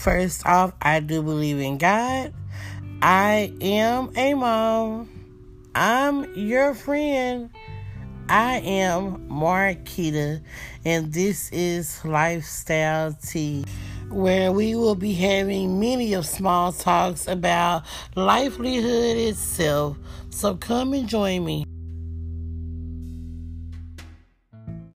First off, I do believe in God. I am a mom. I'm your friend. I am Marquita, and this is Lifestyle Tea, where we will be having many of small talks about livelihood itself. So come and join me.